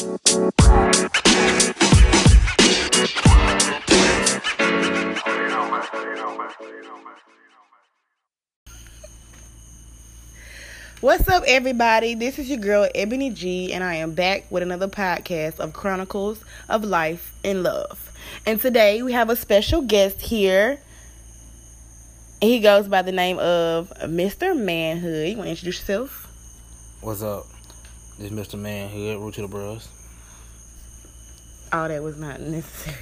What's up, everybody? This is your girl, Ebony G, and I am back with another podcast of Chronicles of Life and Love. And today we have a special guest here. He goes by the name of Mr. Manhood. You want to introduce yourself? What's up? This Mr. Manhood, root to the bros. Oh, that was not necessary.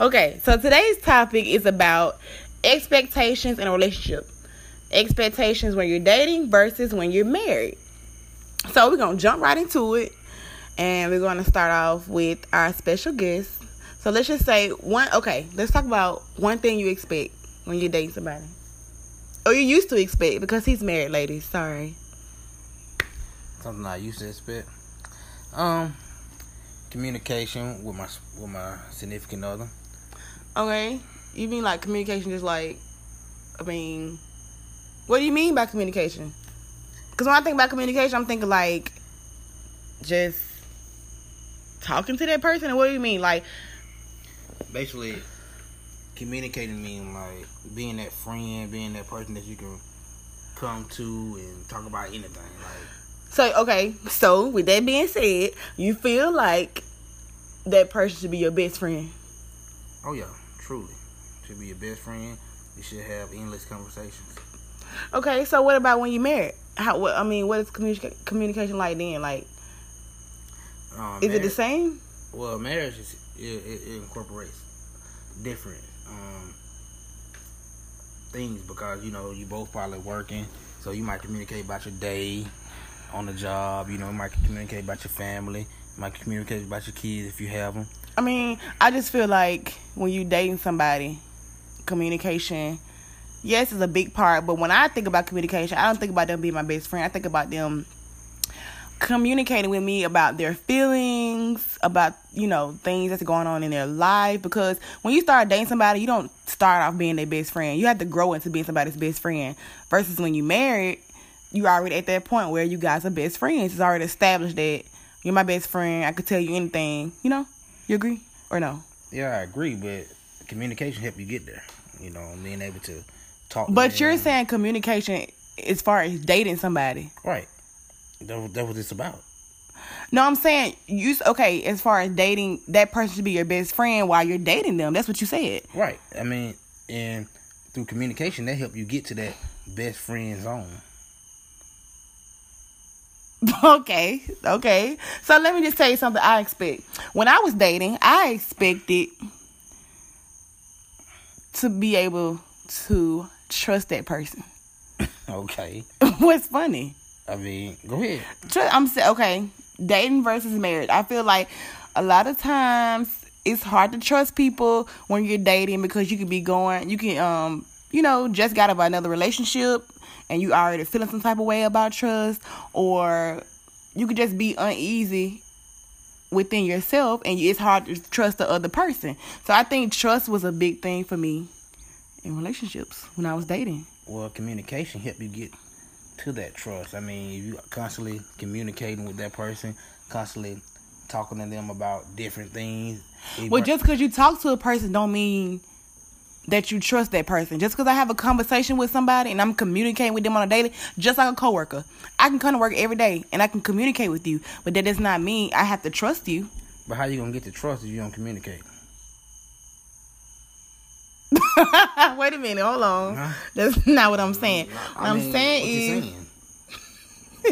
Okay, so today's topic is about expectations in a relationship. Expectations when you're dating versus when you're married. So we're gonna jump right into it, and we're gonna start off with our special guest. So let's just say one. Okay, let's talk about one thing you expect when you're dating somebody, or you used to expect because he's married, ladies. Sorry. Something I used to expect. Um, communication with my with my significant other. Okay, you mean like communication? Just like, I mean, what do you mean by communication? Because when I think about communication, I'm thinking like just talking to that person. And what do you mean, like? Basically, communicating mean like being that friend, being that person that you can come to and talk about anything. Like, So okay, so with that being said, you feel like that person should be your best friend. oh yeah, truly, should be your best friend. You should have endless conversations. Okay, so what about when you married? How? What, I mean, what is communica- communication like then? Like, Um, is it the same? Well, marriage is it, it, it incorporates different um, things because you know you both probably working, so you might communicate about your day on the job. You know, might communicate about your family. Might communicate about your kids if you have them. I mean, I just feel like when you dating somebody, communication, yes, is a big part. But when I think about communication, I don't think about them being my best friend. I think about them communicating with me about their feelings, about you know things that's going on in their life. Because when you start dating somebody, you don't start off being their best friend. You have to grow into being somebody's best friend. Versus when you married, you already at that point where you guys are best friends. It's already established that you're my best friend. I could tell you anything. You know, you agree or no? Yeah, I agree, but communication help you get there. You know, being able to talk. to But you're saying communication as far as dating somebody. right. That, that what it's about. No, I'm saying you okay as far as dating that person should be your best friend while you're dating them. That's what you said. Right. I mean, and through communication, that help you get to that best friend zone. okay, okay. So let me just tell you something I expect. When I was dating, I expected to be able to trust that person. Okay. What's funny? I mean, go ahead. I'm saying, okay. Dating versus marriage. I feel like a lot of times it's hard to trust people when you're dating because you could be going, you can, um, you know, just got out of another relationship and you already feeling some type of way about trust, or you could just be uneasy within yourself and it's hard to trust the other person. So I think trust was a big thing for me in relationships when I was dating. Well, communication help you get to that trust. I mean, if you constantly communicating with that person, constantly talking to them about different things. Well, just because you talk to a person don't mean that you trust that person. Just because I have a conversation with somebody and I'm communicating with them on a daily, just like a coworker, I can come to work every day and I can communicate with you, but that does not mean I have to trust you. but how you gonna get the trust if you don't communicate? Wait a minute, hold on. Huh? That's not what I'm saying. What I I'm saying is, saying?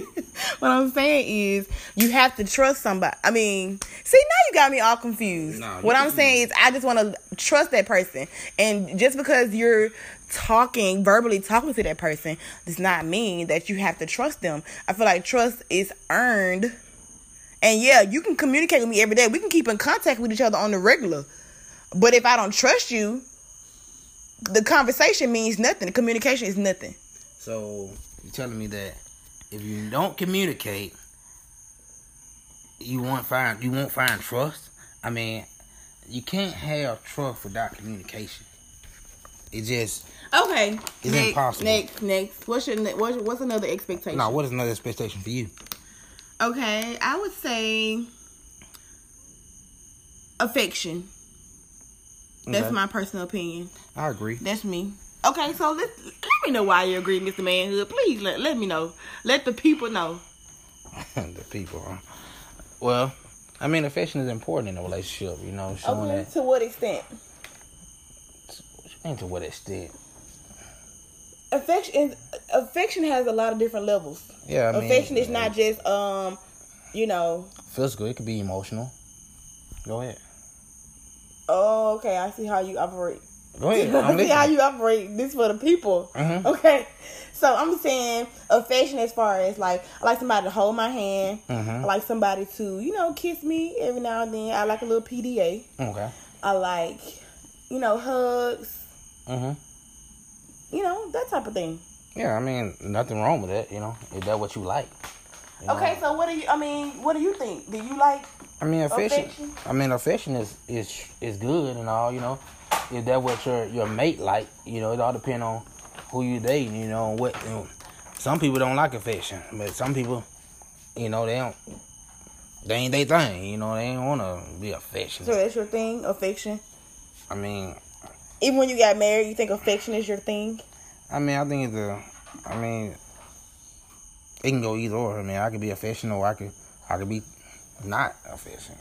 what I'm saying is, you have to trust somebody. I mean, see, now you got me all confused. Nah, what I'm saying is, I just want to trust that person, and just because you're talking verbally talking to that person does not mean that you have to trust them. I feel like trust is earned, and yeah, you can communicate with me every day. We can keep in contact with each other on the regular, but if I don't trust you, the conversation means nothing. The communication is nothing. So you're telling me that if you don't communicate, you won't find you won't find trust. I mean, you can't have trust without communication. It just Okay. It's next, impossible. Next, next. What's your what's, what's another expectation? no. What is another expectation for you? Okay, I would say affection. That's Okay. my personal opinion. I agree. That's me. Okay, so let let me know why you agree, Mr. Manhood. Please let let me know. Let the people know. the people. Huh? Well, I mean, affection is important in a relationship. You know, showing that. To what extent? And to what extent? Affection affection has a lot of different levels. Yeah, I mean, affection is not just um, you know. physical. It could be emotional. Go ahead. Oh, okay. I see how you operate. Go ahead. I I'm see how you operate. This for the people. Mhm. Okay. So I'm saying affection as far as like I like somebody to hold my hand. Mhm. I like somebody to you know kiss me every now and then. I like a little PDA. Okay. I like you know hugs. hmm You know that type of thing. Yeah, I mean, nothing wrong with that. You know, is that what you like? You know? Okay, so what do you? I mean, what do you think? Do you like? I mean, affection. Affection? I mean, affection is is is good and all. You know, is that what your your mate like? You know, it all depends on who you dating. You know, what. You know, some people don't like affection, but some people, you know, they don't. They ain't they thing. You know, they ain't want to be affectionate. So that's your thing, affection. I mean, Even when you got married, you think affection is your thing. I mean, I think it's a. I mean, it can go either or. I mean, I could be affectionate, or I could, I could be not affectionate.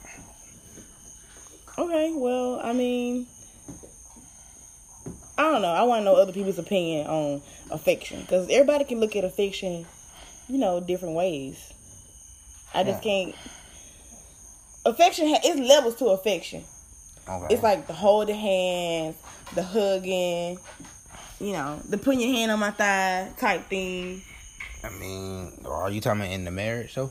Okay, well, I mean, I don't know. I want to know other people's opinion on affection because everybody can look at affection, you know, different ways. I just Yeah. can't. Affection, ha- it's levels to affection. Okay. It's like the holding hands, the hugging, you know, the putting your hand on my thigh type thing. I mean, are you talking about in the marriage though?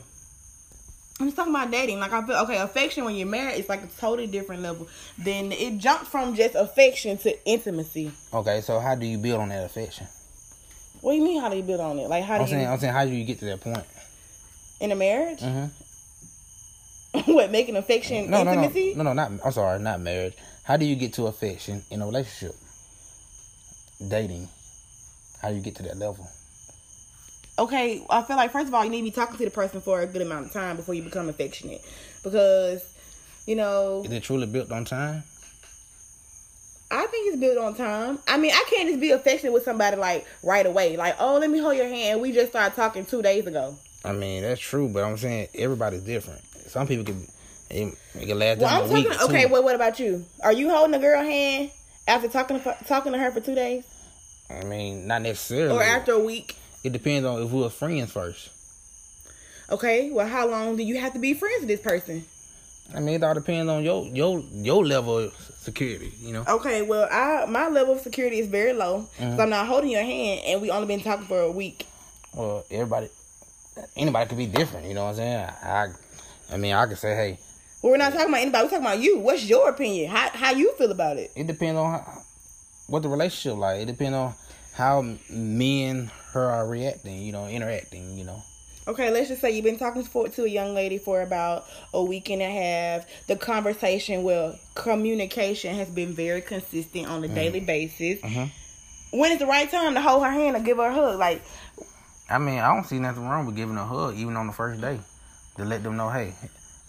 I'm just talking about dating. Like I feel okay, affection when you're married is like a totally different level. Then it jumps from just affection to intimacy. Okay, so how do you build on that affection? What do you mean? How do you build on it? Like how I'm do you I'm saying, how do you get to that point? in a marriage? Mm-hmm. what making affection No, no, no, intimacy? no, no, not. I'm sorry, not marriage. How do you get to affection in a relationship? Dating. How do you get to that level? Okay, I feel like first of all you need to be talking to the person for a good amount of time before you become affectionate, because you know Is it truly built on time? I think it's built on time. I mean, I can't just be affectionate with somebody like right away. Like, oh, let me hold your hand. We just started talking two days ago. I mean, that's true, but I'm saying everybody's different. Some people can, it, it can last Well, I'm a week. talking. or Okay, well, what about you? Are you holding a girl hand after talking to, talking to her for two days, I mean, not necessarily. or after a week? It depends on if we were friends first. Okay, well, how long do you have to be friends with this person? I mean, it all depends on your your your level of security. You know. Okay, well, I my level of security is very low, Mm-hmm. so I'm not holding your hand, and we only been talking for a week. Well, everybody, anybody could be different. You know what I'm saying? I, I mean, I could say, hey, Well, we're not talking about anybody. We're talking about you. What's your opinion? How how you feel about it? it depends on how, what the relationship like. It depends on how me and her are reacting. You know, interacting. You know. Okay, let's just say you've been talking for, to a young lady for about a week and a half. The conversation, well, communication has been very consistent on a daily basis. Mhm. When is the right time to hold her hand or give her a hug? Like, I mean, I don't see nothing wrong with giving a hug, even on the first day, to let them know, hey,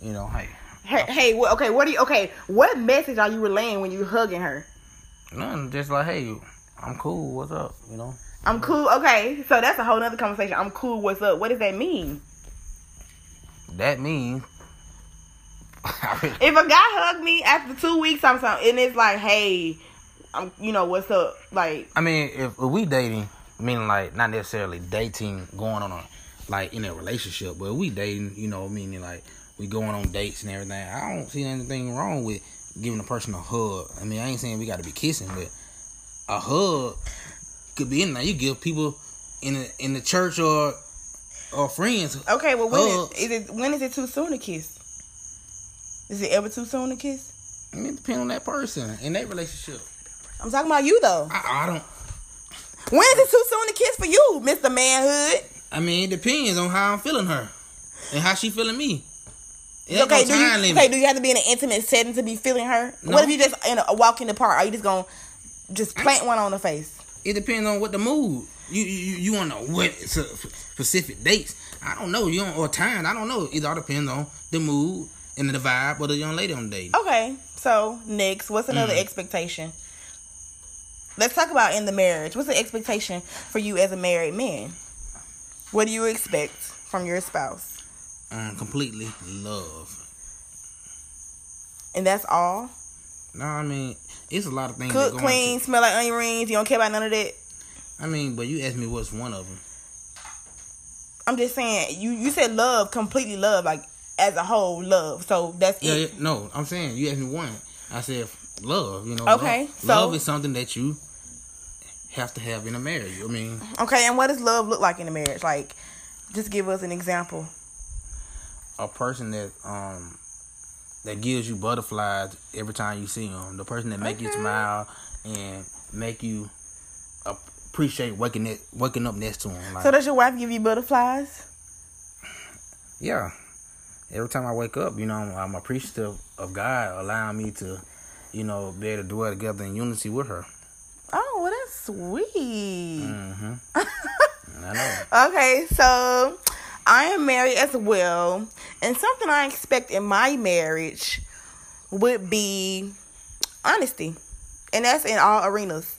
you know, hey, hey, hey, what, okay, what do you? Okay, what message are you relaying when you hugging her? nothing, just like, hey, I'm cool. What's up? You know. I'm cool. Okay, so that's a whole nother conversation. I'm cool. What's up? Uh, what does that mean? That means. If a guy hug me after two weeks, I'm something, and it's like, hey, I'm, you know, what's up? Like, I mean, if, if we dating, meaning like not necessarily dating, going on a like in a relationship, but we dating, you know, meaning like we going on dates and everything. I don't see anything wrong with giving a person a hug. I mean, I ain't saying we got to be kissing, but a hug could be in anything. You give people in the in the church or or friends. Okay, well, when is, Hugs. is it? When is it too soon to kiss? Is it ever too soon to kiss? I mean, it depends on that person in that relationship. I'm talking about you though. I, I don't. When is it too soon to kiss for you, Mister Manhood? I mean, it depends on how I'm feeling her and how she feeling me. It Okay, no do you, limit. okay, do you have to be in an intimate setting to be feeling her? No. What if you just in a, walk in the park? Are you just gonna just plant one on the face? It depends on what the mood. You you you want to know what specific dates? I don't know. You don't, or times? I don't know. It all depends on the mood and the vibe of the young lady on the date. Okay, so next, what's another Mm. expectation? Let's talk about in the marriage. What's the expectation for you as a married man? What do you expect from your spouse? Um, completely love. And that's all. No, I mean it's a lot of things. Cook, that go clean, smell like onion rings. You don't care about none of that. I mean, but you asked me what's one of them. I'm just saying. You you said love, completely love, like as a whole, love. So that's Yeah, it. yeah, no, I'm saying you asked me one. I said love. You know. Okay, love, so- love is something that you have to have in a marriage. I mean, Okay, and what does love look like in a marriage? Like, just give us an example. a person that um that gives you butterflies every time you see them. The person that make you smile and make you appreciate waking it waking up next to them. Like, So does your wife give you butterflies? yeah. Every time I wake up, you know, I'm appreciative of God allowing me to, you know, be able to dwell together in unity with her. Oh, well, that's sweet. hmm I know. Okay, so I am married as well, and something I expect in my marriage would be honesty, and that's in all arenas.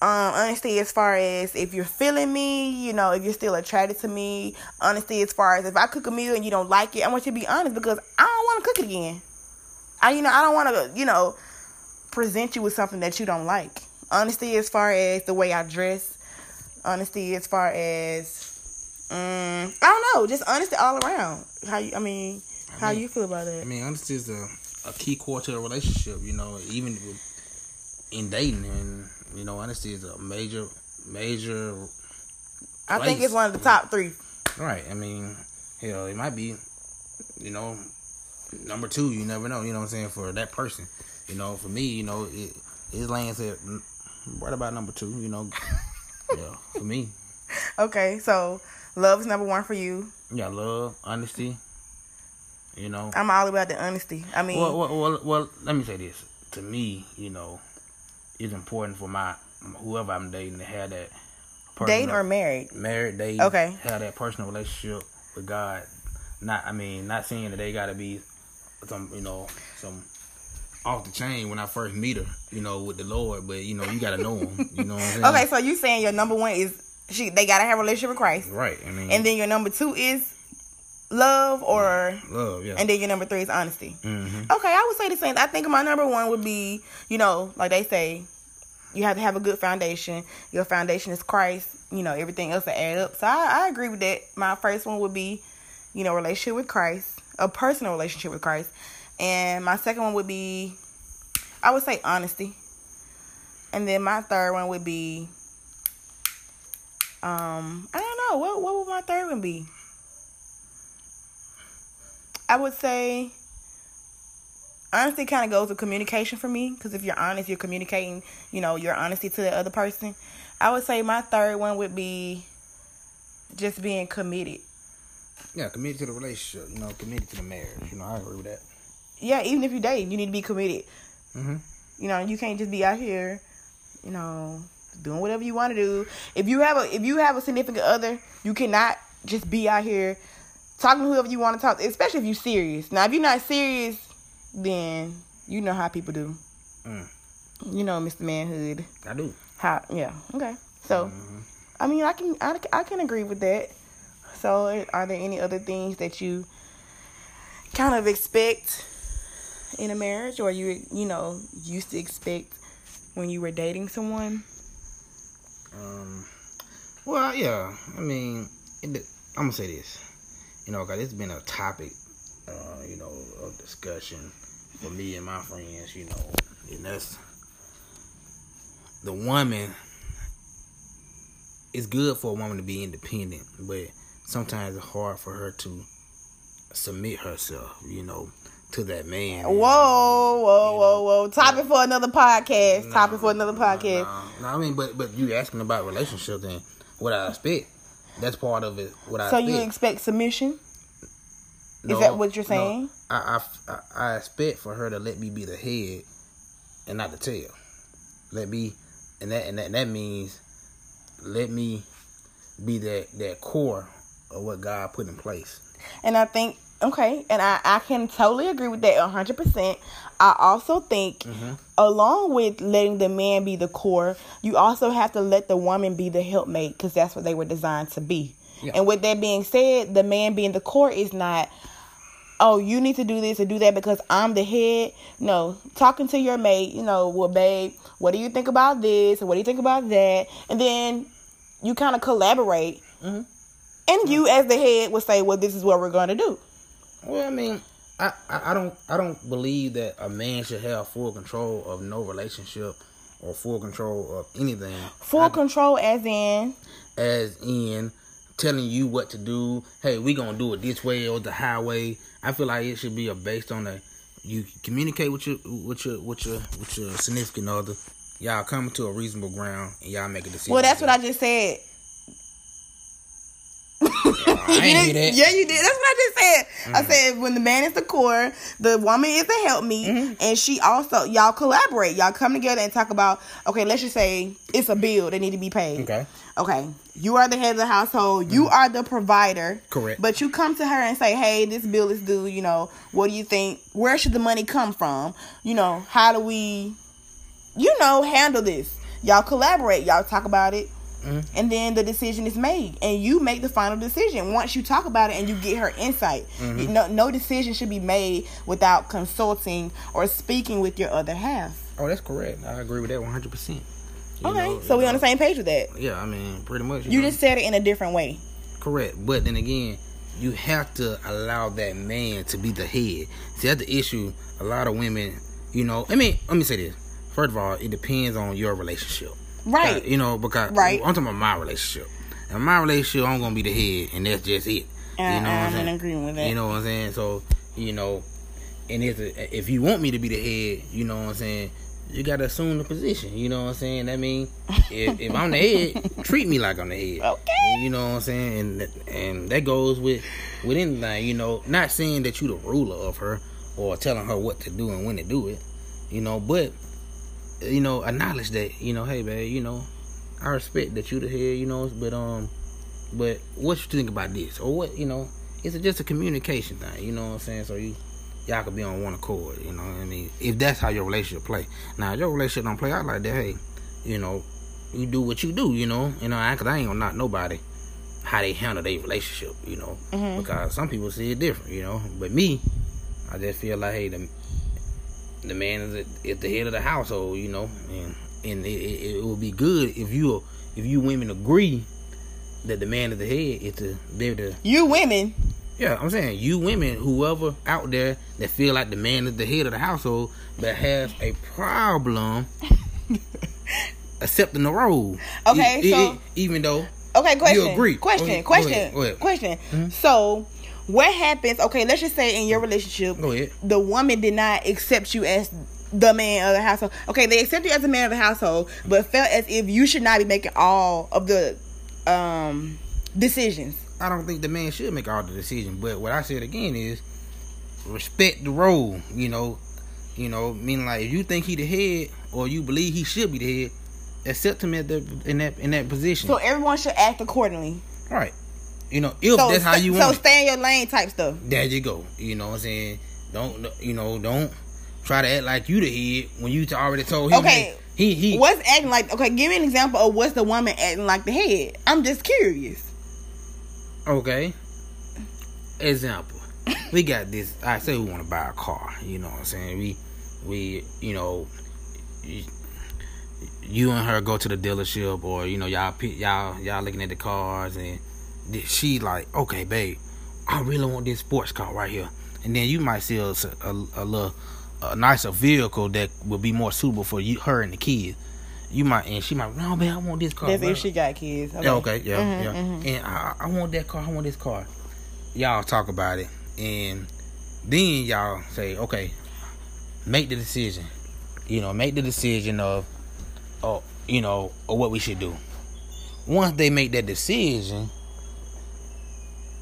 Um, honesty as far as if you're feeling me, you know, if you're still attracted to me. Honesty as far as if I cook a meal and you don't like it, I want you to be honest because I don't want to cook it again. I, you know, I don't want to, you know, present you with something that you don't like. Honesty as far as the way I dress. Honesty as far as, um, I don't know, just honesty all around. How you, I mean, how mean- you feel about it? I mean, honesty is a, a key core to a relationship, you know, even with, in dating. And, you know, honesty is a major, major, I think it's one of the top three. right. I mean, hell, it might be, you know, number two, you never know, you know what I'm saying, for that person. You know, for me, you know, it, it lands at right about number two, you know. yeah, for me. Okay, so love is number one for you. Yeah, love, honesty, you know. I'm all about the honesty. I mean, Well, well, well, well, let me say this. To me, you know, it's important for my whoever I'm dating to have that personal- or married? married dating. Okay. have that personal relationship with God. Not, I mean, not saying that they got to be some, you know, some off the chain when I first meet her, you know, with the Lord. But you know, you got to know him. You know what I'm saying? Okay, so you saying your number one is she? They gotta have a relationship with Christ, Right. I mean, and then your number two is love, or love. Yeah. and then your number three is honesty. hmm Okay, I would say the same. I think my number one would be, you know, like they say, you have to have a good foundation. Your foundation is Christ. You know, everything else will add up. So I, I agree with that. My first one would be, you know, relationship with Christ, a personal relationship with Christ, and my second one would be, I would say honesty, and then my third one would be, um, I don't know what what would my third one be. I would say honesty kind of goes with communication for me because if you're honest, you're communicating, you know, your honesty to the other person. I would say my third one would be just being committed. Yeah, committed to the relationship. You know, committed to the marriage. You know, I agree with that. Yeah, even if you date, you need to be committed. hmm You know, you can't just be out here, you know, doing whatever you want to do. If you have a if you have a significant other, you cannot just be out here talking to whoever you want to talk, to, especially if you're serious. Now, if you're not serious, then you know how people do. Mm. You know, Mr. Manhood. I do. How? Yeah. Okay. So, Mhm. I mean, I can I, I can agree with that. So, are there any other things that you kind of expect in a marriage, or you you know used to expect when you were dating someone? Um, well, yeah. I mean, it, I'm gonna say this. You know, cause it's been a topic, uh, you know, of discussion for me and my friends. You know, and that's the woman. It's good for a woman to be independent, but sometimes it's hard for her to submit herself. You know, to that man. Whoa, whoa, whoa, whoa! Topic for another podcast. No, Topic for another no, podcast. No, no, I mean, but but you asking about relationship and what I expect. That's part of it. What I So expect. you expect submission? No, that what you're saying? I, I, I I expect for her to let me be the head and not the tail. Let me, and that and that, that means let me be that that core of what God put in place. And I think Okay, and I, I can totally agree with that 100%. I also think, Mm-hmm. along with letting the man be the core, you also have to let the woman be the helpmate because that's what they were designed to be. Yeah. And with that being said, the man being the core is not, oh, you need to do this or do that because I'm the head. No, talking to your mate, you know, well, babe, what do you think about this? What do you think about that? And then you kind of collaborate. Mhm. And you, as the head, would say, well, this is what we're going to do. Well, I mean, I, I, I don't I don't believe that a man should have full control of no relationship or full control of anything. Full I- control, as in, as in telling you what to do. Hey, we gonna do it this way or the highway. I feel like it should be a based on a you communicate with your with your with your with your significant other. Y'all come to a reasonable ground and y'all make a decision. well, that's what I just said. I ain't. Yeah, you did. That's what I just said. I said when the man is the core, the woman is the help me, Mm-hmm. and she also y'all collaborate. Y'all come together and talk about. Okay, let's just say it's a bill that need to be paid. Okay. Okay, you are the head of the household. You are the provider. Mm-hmm. Correct. But you come to her and say, "Hey, this bill is due. You know, what do you think? Where should the money come from? You know, how do we, you know, handle this? Y'all collaborate. Y'all talk about it." Mhm. And then the decision is made, and you make the final decision. Once you talk about it and you get her insight, Mm-hmm. You- no, no decision should be made without consulting or speaking with your other half. Oh, that's correct. I agree with that one hundred percent. Okay, so we're on the same page with that. Yeah, I mean, pretty much. You know. just said it in a different way. Correct. But then again, you have to allow that man to be the head. See, that's the issue. A lot of women, you know, I mean, let me say this. First of all, it depends on your relationship. Right. You know, because Right. I'm talking about my relationship. In my relationship, I'm going to be the head, and that's just it. I- you uh, know what I'm in saying? agreement with that. You know what I'm saying? So, you know, and if, if you want me to be the head, you know what I'm saying? You gotta assume the position. You know what I'm saying? That mean, if, if I'm the head, treat me like I'm the head. Okay. You know what I'm saying? And and that goes with with anything. You know, not saying that you the ruler of her or telling her what to do and when to do it. You know, but you know, acknowledge that. You know, hey, babe. You know, I respect that you the head. You know, but um, but what you think about this or what? You know, it's just a communication thing. You know what I'm saying? So you. Y'all could be on one accord, you know. what I mean, if that's how your relationship play. Now, your relationship don't play out like that. Hey, you know, you do what you do, you know. You know, because I ain't gonna knock nobody how they handle their relationship, you know. Mhm. Because some people see it different, you know. But me, I just feel like, hey, the the man is, at, is the head of the household, you know, and and it, it, it would be good if you if you women agree that the man is the head is be able to You women, yeah, I'm saying you women, whoever out there that feel like the man is the head of the household, but has a problem accepting the role. Okay, E- e- so- even though Okay, question. you agree. Question. Go ahead, go question. ahead, go ahead. Question. Mhm. So, what happens? Okay, let's just say in your relationship, go ahead, the woman did not accept you as the man of the household. Okay, they accept you as a man of the household, but felt as if you should not be making all of the um decisions. I don't think the man should make all the decisions. But what I said again is respect the role. You know, you know, meaning like if you think he the head or you believe he should be the head, accept him at the in that in that position. So everyone should act accordingly. right. You know, if So that's how you so want. it. stay in your lane type stuff. there you go. You know what I'm saying? Don't you know? Don't try to act like you the head when you already told him. Okay. he he. What's acting like? Okay, give me an example of what's the woman acting like the head. I'm just curious. Okay. Example. we got this. I say we want to buy a car. You know what I'm saying? We we you know. You, you and her go to the dealership, or you know y'all y'all y'all looking at the cars, and she like, okay, babe, I really want this sports car right here, and then you might see a, a, a little a nicer vehicle that will be more suitable for you, her and the kids. You might, and she might, no, babe, I want this car. That's bro." if she got kids. Okay. Yeah, okay, yeah, Mhm, yeah. mhm. And I, I want that car. I want this car. Y'all talk about it, and then y'all say, okay, make the decision. You know, make the decision of, oh, you know, of what we should do. Once they make that decision,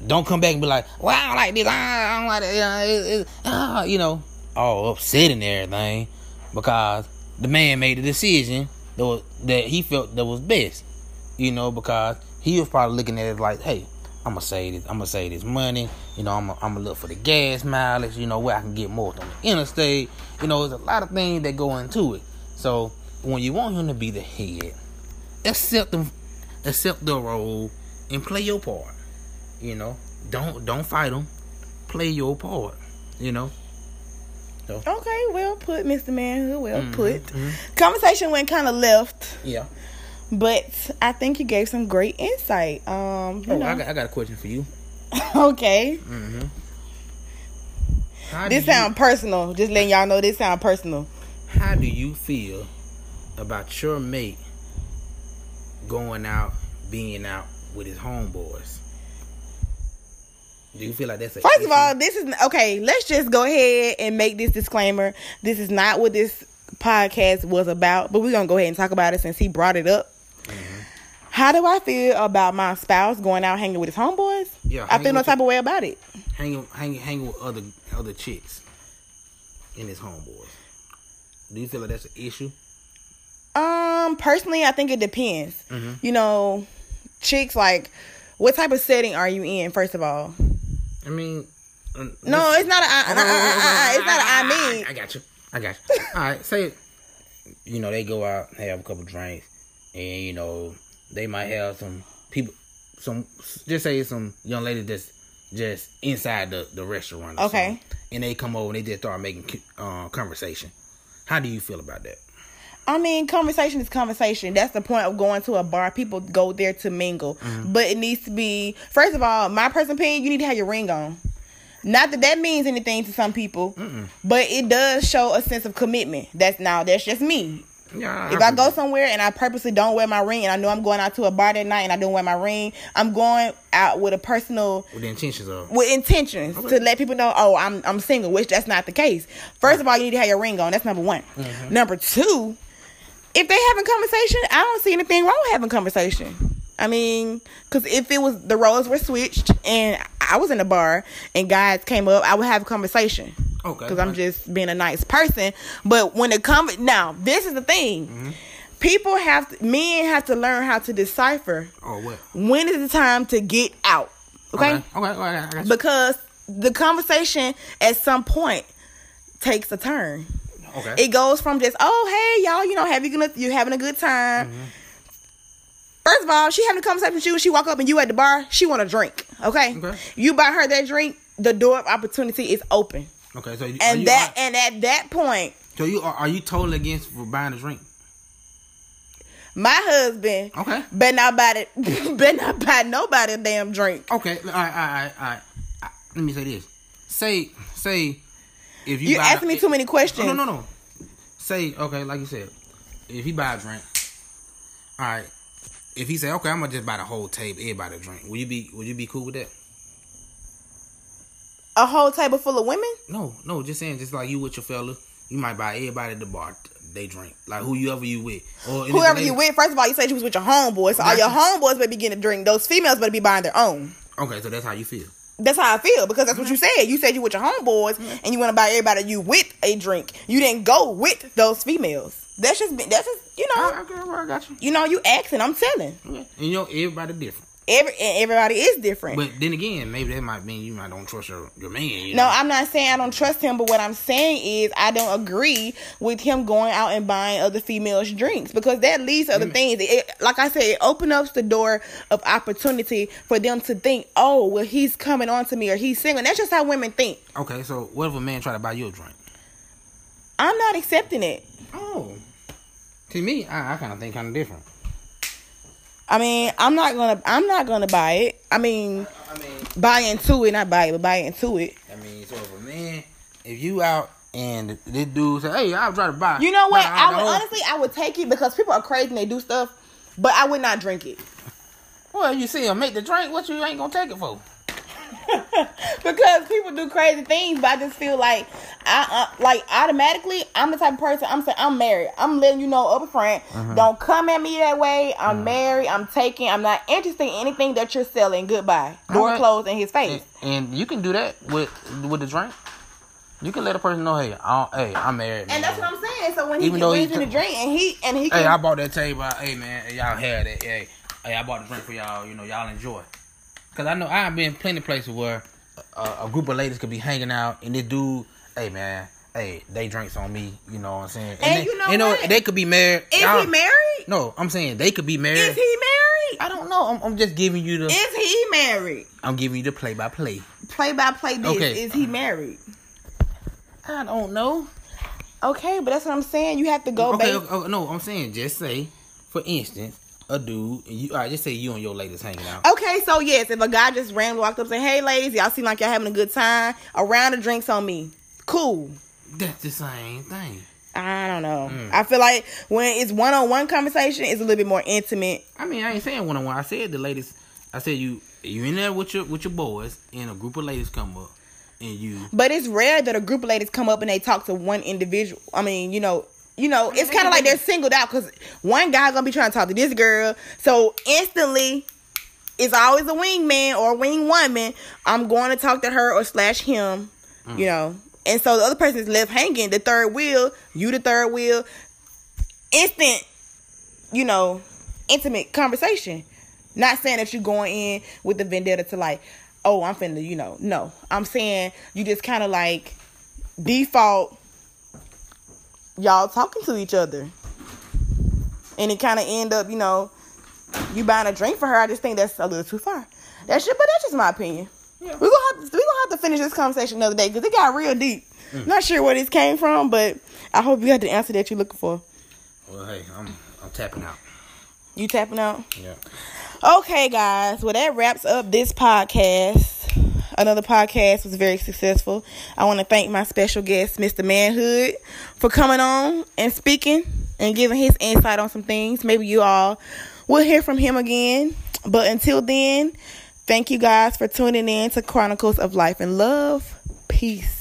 don't come back and be like, well, I don't like this. I don't like that. Ah, you know, all upset and everything because the man made the decision that was, that he felt that was best you know, because he was probably looking at it like, hey, I'm gonna save this. I'm gonna save this money. You know, I'm gonna, I'm gonna look for the gas mileage. You know, where I can get more on the interstate. You know, there's a lot of things that go into it. So when you want him to be the head, accept them, accept the role, and play your part. You know, don't don't fight them. Play your part. You know. So, Okay, well put, Mr. Manhood. Well Mhm, put. mhm. Conversation went kind of left, yeah. but I think you gave some great insight. Um, Oh. I got I got a question for you. okay. Mm-hmm. This do you- sound personal. Just letting y'all know this sound personal. How do you feel about your mate going out, being out with his homeboys? Do you feel like that's a First of all, this is okay. Let's just go ahead and make this disclaimer. This is not what this podcast was about, but we're gonna go ahead and talk about it since he brought it up. Mm-hmm. How do I feel about my spouse going out hanging with his homeboys? Yeah, I feel no type of way about it. hanging hanging hanging with other other chicks in his homeboys. Do you feel like that's an issue? Um, personally, I think it depends. Mhm. You know, chicks like, what type of setting are you in? First of all, I mean, uh, no, it's not a. I- I- I- I- I- It's not a. I mean, I got you. I got you. All right, say, you know, they go out, have a couple drinks, and you know, they might have some people, some just say some young lady that's just inside the the restaurant. Okay. and they come over and they just start making uh, conversation. How do you feel about that? I mean, conversation is conversation. That's the point of going to a bar. People go there to mingle, Mm-hmm. but it needs to be. First of all, my personal opinion, you need to have your ring on. Not that that means anything to some people, but it does show a sense of commitment. That's now that's just me. Yeah, If I go somewhere and I purposely don't wear my ring, and I know I'm going out to a bar that night and I don't wear my ring, I'm going out with a personal with the intentions of with intentions Okay. to let people know, oh, I'm I'm single, which that's not the case. First of all, you need to have your ring on. That's number one. Mm-hmm. Number two, if they having conversation, I don't see anything wrong with having conversation. I mean, because if it was the roles were switched and I was in a bar and guys came up, I would have a conversation okay, because I'm just being a nice person. But when it comes now, this is the thing. Mm-hmm. People have to, men have to learn how to decipher oh what when is the time to get out. Okay, okay, okay, okay you. because the conversation at some point takes a turn. Okay. It goes from just oh hey y'all you know have you gonna you having a good time. Mm-hmm. First of all, she having a conversation with you. She walk up and you at the bar. She want a drink. Okay, Okay. you buy her that drink. The door of opportunity is open, okay, so you- and that and at that point, so you are, are you totally against for buying a drink? my husband Okay. better not buy it. better not buy nobody a damn drink. Okay, all right, all right, all right. Uh, Let me say this. Say, say, if you You buy, asking me too many questions. No, no, no, no. Say, okay, like you said, if he buy a drink, all right. If he say, okay, I'm gonna just buy the whole table, everybody a drink. Will you be, will you be cool with that? A whole table full of women. No, no, just saying, just like you with your fella, you might buy everybody at the bar they drink, like whoever you with, or Whoever you with, first of all, you said you was with your homeboys. So all your homeboys better be getting a drink. Those females better be buying their own. Okay, so that's how you feel. That's how I feel because that's what you mm-hmm. said. You said you with your homeboys mm-hmm. and you want to buy everybody you with a drink. You didn't go with those females. That's just that's just you know Okay, okay, I got you. you know you asking. I'm telling. And you know, everybody different. Every everybody is different. But then again, maybe that might mean you might don't trust your, your man. You no, know? I'm not saying I don't trust him, but what I'm saying is I don't agree with him going out and buying other females drinks because that leads to other things. It, like I said, it opens up the door of opportunity for them to think, oh, well, he's coming on to me or he's single. That's just how women think. Okay, so what if a man try to buy you a drink? I'm not accepting it. Oh, to me, I, I kind of think kind of different. I mean, I'm not gonna, I'm not gonna buy it. I mean, I mean, buy into it, not buy it, but buy into it. I mean, so if a man, if you out and this dude say, "Hey, I'll try to buy," You know what? buy I would honestly, I would take it because people are crazy and they do stuff, but I would not drink it. Well, you see him make the drink. What you ain't gonna take it for? because people do crazy things, but I just feel like I uh, like automatically I'm the type of person I'm saying I'm married. I'm letting you know up front. Uh-huh. Don't come at me that way. I'm married. I'm taking. I'm not interested in anything that you're selling. Goodbye. Door Alright. closed in his face. And, and you can do that with with the drink. You can let a person know, "Hey, I, hey, I'm married." And that's what I'm saying. So when he Even he the drink and he and he Hey, I bought that table. Hey, man, y'all had it. Hey, hey, I bought the drink for y'all. You know, y'all enjoy. Cause I know I've been plenty of places where a, a group of ladies could be hanging out, and this dude, hey man, hey, they drinks on me. You know what I'm saying? And they, you know you know what? they could be married. Is he married? No, I'm saying they could be married. Is he married? I don't know. I'm, I'm just giving you the. Is he married? I'm giving you the play by play. Play by play. Okay. Is he married? I don't know. Okay, but that's what I'm saying. You have to go okay, okay, okay, no, I'm saying just say, for instance, a dude. And you, all right, just say you and your ladies hanging out. Okay, so yes, if a guy just randomly walked up and "Hey, ladies, y'all seem like y'all having a good time. A round of drinks on me." Cool. That's the same thing. I don't know. Mm. I feel like when it's one on one conversation, it's a little bit more intimate. I mean, I ain't saying one on one. I said the ladies. I said you you in there with your with your boys, and a group of ladies come up, and you. But it's rare that a group of ladies come up and they talk to one individual. I mean, you know, you know, it's kind of like they're singled out because one guy gonna be trying to talk to this girl, so instantly. It's always a wingman or a wing woman. I'm going to talk to her or slash him, you mm. know. And so the other person is left hanging, the third wheel, you the third wheel. Instant, you know, intimate conversation. Not saying that you're going in with the vendetta to like, oh, I'm finna, you know, no. I'm saying you just kind of like default y'all talking to each other. And it kind of end up, you know, you buying a drink for her. I just think that's a little too far. That shit, but that's just my opinion. Yeah. We're gonna have to we gonna have to finish this conversation another day because it got real deep. Hmm. Not sure where this came from, but I hope you got the answer that you're looking for. Well, hey, I'm I'm tapping out. You tapping out? Yeah. Okay, guys. Well, that wraps up this podcast. Another podcast was very successful. I want to thank my special guest, Mr. Manhood, for coming on and speaking and giving his insight on some things. Maybe you all will hear from him again. But until then, thank you guys for tuning in to Chronicles of Life and Love. Peace.